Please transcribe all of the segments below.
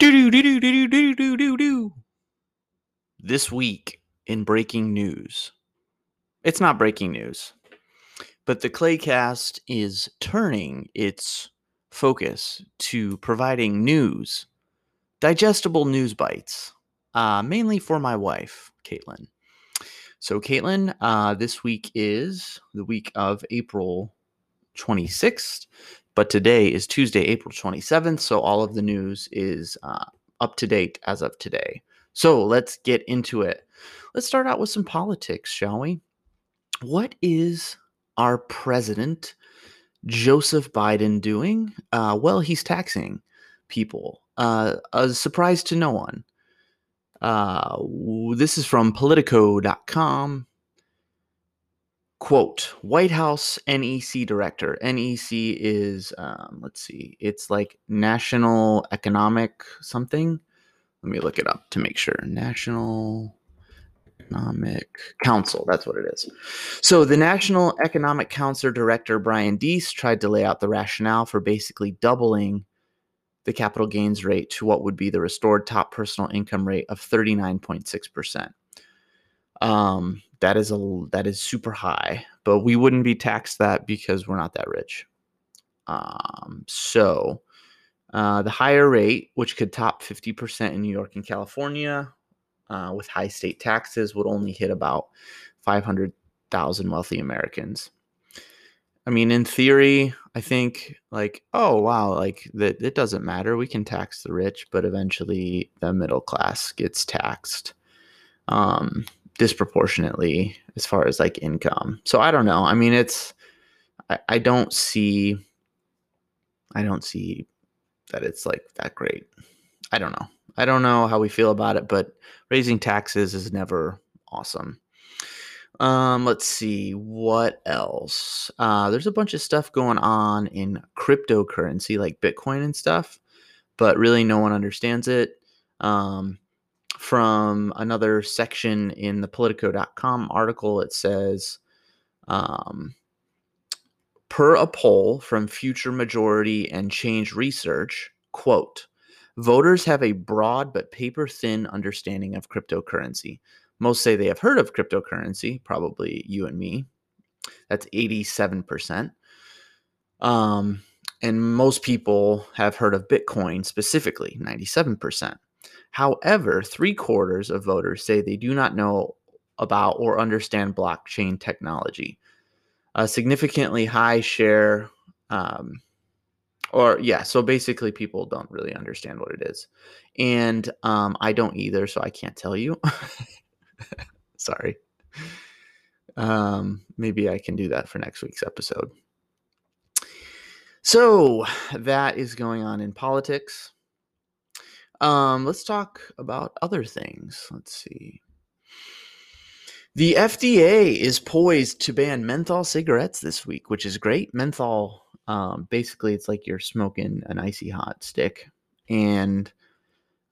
Do do do do do do do do. This week in breaking news, it's not breaking news, but the Claycast is turning its focus to providing news, digestible news bites, uh, mainly for my wife, Caitlin. So, Caitlin, uh, this week is the week of April 26th but today is Tuesday, April 27th. So, all of the news is uh, up to date as of today. So, let's get into it. Let's start out with some politics, shall we? What is our president, Joseph Biden, doing? Uh, well, he's taxing people. Uh, a surprise to no one. Uh, this is from Politico.com. Quote White House NEC director. NEC is, um, let's see, it's like National Economic something. Let me look it up to make sure. National Economic Council. That's what it is. So, the National Economic Council Director Brian Deese tried to lay out the rationale for basically doubling the capital gains rate to what would be the restored top personal income rate of 39.6%. Um, that is a that is super high, but we wouldn't be taxed that because we're not that rich. Um, so uh, the higher rate, which could top 50% in New York and California, uh, with high state taxes, would only hit about 500,000 wealthy Americans. I mean, in theory, I think like, oh wow, like that it doesn't matter. We can tax the rich, but eventually the middle class gets taxed um, disproportionately as far as like income. So I don't know. I mean, it's I, I don't see I don't see that it's like that great. I don't know. I don't know how we feel about it, but raising taxes is never awesome. Um, let's see what else. Uh, there's a bunch of stuff going on in cryptocurrency, like Bitcoin and stuff, but really no one understands it. Um, from another section in the Politico.com article, it says, um, per a poll from Future Majority and Change Research, quote, voters have a broad but paper thin understanding of cryptocurrency. Most say they have heard of cryptocurrency, probably you and me. That's 87%. Um, and most people have heard of Bitcoin specifically, 97%. However, three quarters of voters say they do not know about or understand blockchain technology. A significantly high share, um, or yeah, so basically, people don't really understand what it is. And um, I don't either, so I can't tell you. Sorry. Um, maybe I can do that for next week's episode. So that is going on in politics. Um, let's talk about other things. Let's see. The FDA is poised to ban menthol cigarettes this week, which is great. Menthol, um, basically, it's like you're smoking an icy hot stick, and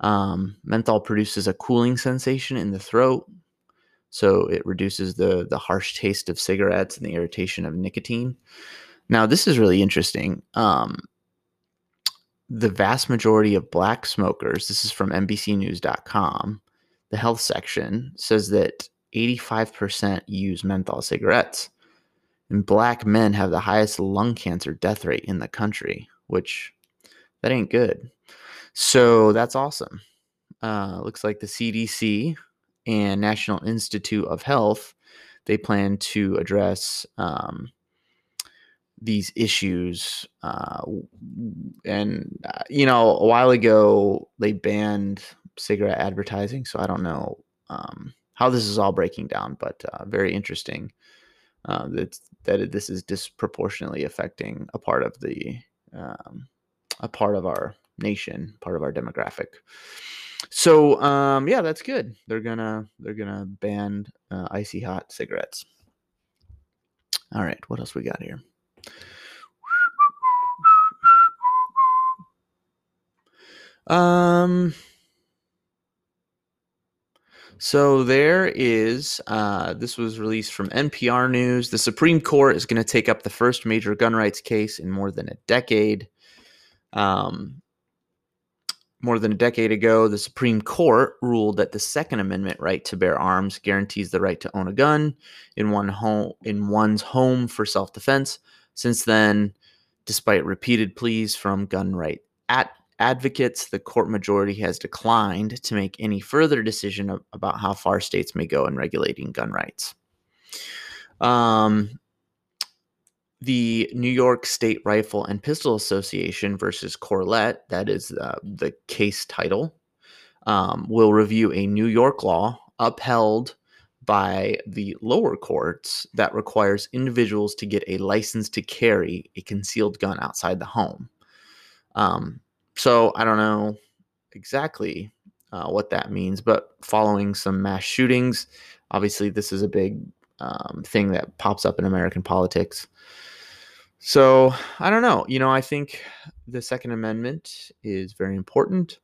um, menthol produces a cooling sensation in the throat, so it reduces the the harsh taste of cigarettes and the irritation of nicotine. Now, this is really interesting. Um, the vast majority of black smokers, this is from NBCNews.com, the health section says that 85% use menthol cigarettes. And black men have the highest lung cancer death rate in the country, which that ain't good. So that's awesome. Uh, looks like the CDC and National Institute of Health they plan to address um, these issues. Uh, and uh, you know, a while ago they banned cigarette advertising, so I don't know um, how this is all breaking down, but uh, very interesting. Uh, that that this is disproportionately affecting a part of the um, a part of our nation, part of our demographic. So um, yeah, that's good. They're gonna they're gonna ban uh, icy hot cigarettes. All right, what else we got here? Um. So there is, uh, this was released from NPR News. The Supreme Court is going to take up the first major gun rights case in more than a decade. Um, more than a decade ago, the Supreme Court ruled that the Second Amendment right to bear arms guarantees the right to own a gun in one home in one's home for self-defense. Since then, despite repeated pleas from gun right at advocates, the court majority has declined to make any further decision about how far states may go in regulating gun rights. Um, the New York State Rifle and Pistol Association versus Corlett, that is uh, the case title, um, will review a New York law upheld by the lower courts that requires individuals to get a license to carry a concealed gun outside the home. Um, so I don't know exactly uh, what that means, but following some mass shootings, obviously this is a big um, thing that pops up in American politics. So I don't know. You know, I think the Second Amendment is very important.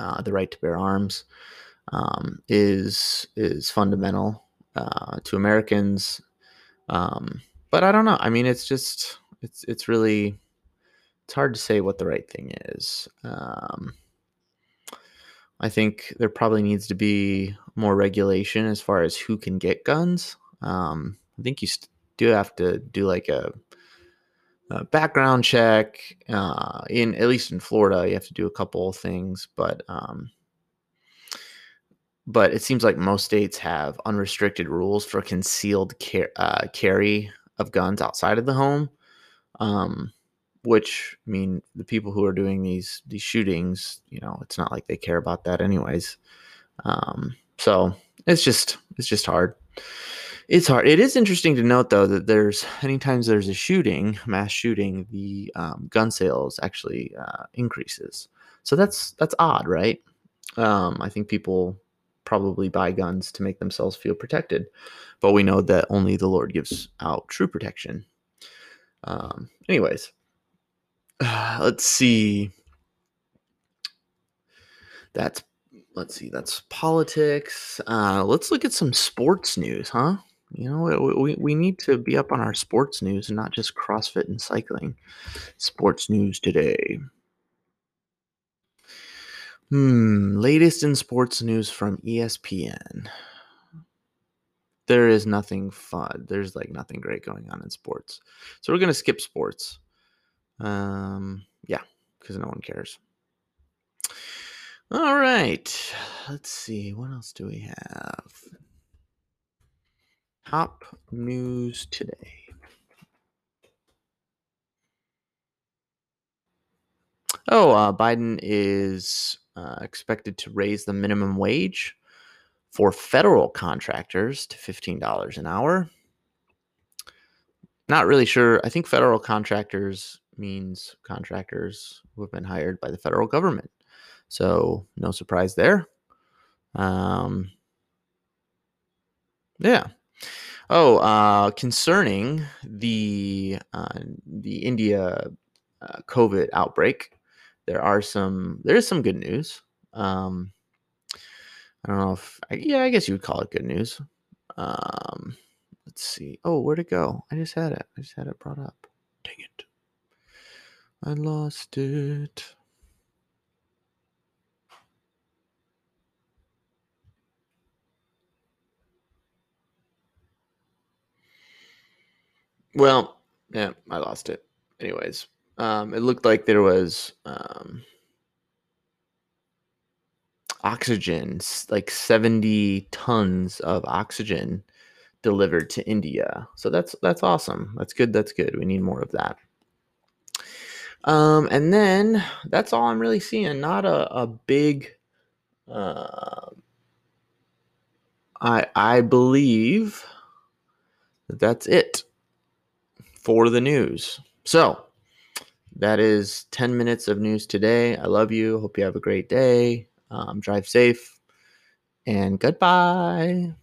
Uh, the right to bear arms um, is is fundamental uh, to Americans. Um, but I don't know. I mean, it's just it's it's really it's hard to say what the right thing is. Um, I think there probably needs to be more regulation as far as who can get guns. Um, I think you st- do have to do like a uh, background check. Uh, in at least in Florida, you have to do a couple of things, but um, but it seems like most states have unrestricted rules for concealed car- uh, carry of guns outside of the home. Um, which I mean, the people who are doing these these shootings, you know, it's not like they care about that anyways. Um, so it's just it's just hard it's hard. It is interesting to note, though, that there's anytime there's a shooting, mass shooting, the um, gun sales actually uh, increases. So that's that's odd, right? Um, I think people probably buy guns to make themselves feel protected, but we know that only the Lord gives out true protection. Um, anyways, uh, let's see. That's let's see. That's politics. Uh, let's look at some sports news, huh? You know, we, we need to be up on our sports news and not just CrossFit and cycling. Sports news today. Hmm, latest in sports news from ESPN. There is nothing fun. There's like nothing great going on in sports. So we're going to skip sports. Um, yeah, because no one cares. All right. Let's see. What else do we have? Top news today. Oh, uh, Biden is uh, expected to raise the minimum wage for federal contractors to $15 an hour. Not really sure. I think federal contractors means contractors who have been hired by the federal government. So, no surprise there. Um, yeah. Oh, uh, concerning the uh, the India uh, COVID outbreak, there are some there is some good news. Um, I don't know if yeah, I guess you would call it good news. Um, let's see. Oh, where'd it go? I just had it. I just had it brought up. Dang it! I lost it. Well, yeah, I lost it. Anyways, um, it looked like there was um, oxygen, like 70 tons of oxygen delivered to India. So that's that's awesome. That's good. That's good. We need more of that. Um, and then that's all I'm really seeing. Not a, a big. Uh, I I believe that that's it for the news. So that is 10 minutes of news today. I love you. Hope you have a great day. Um, drive safe and goodbye.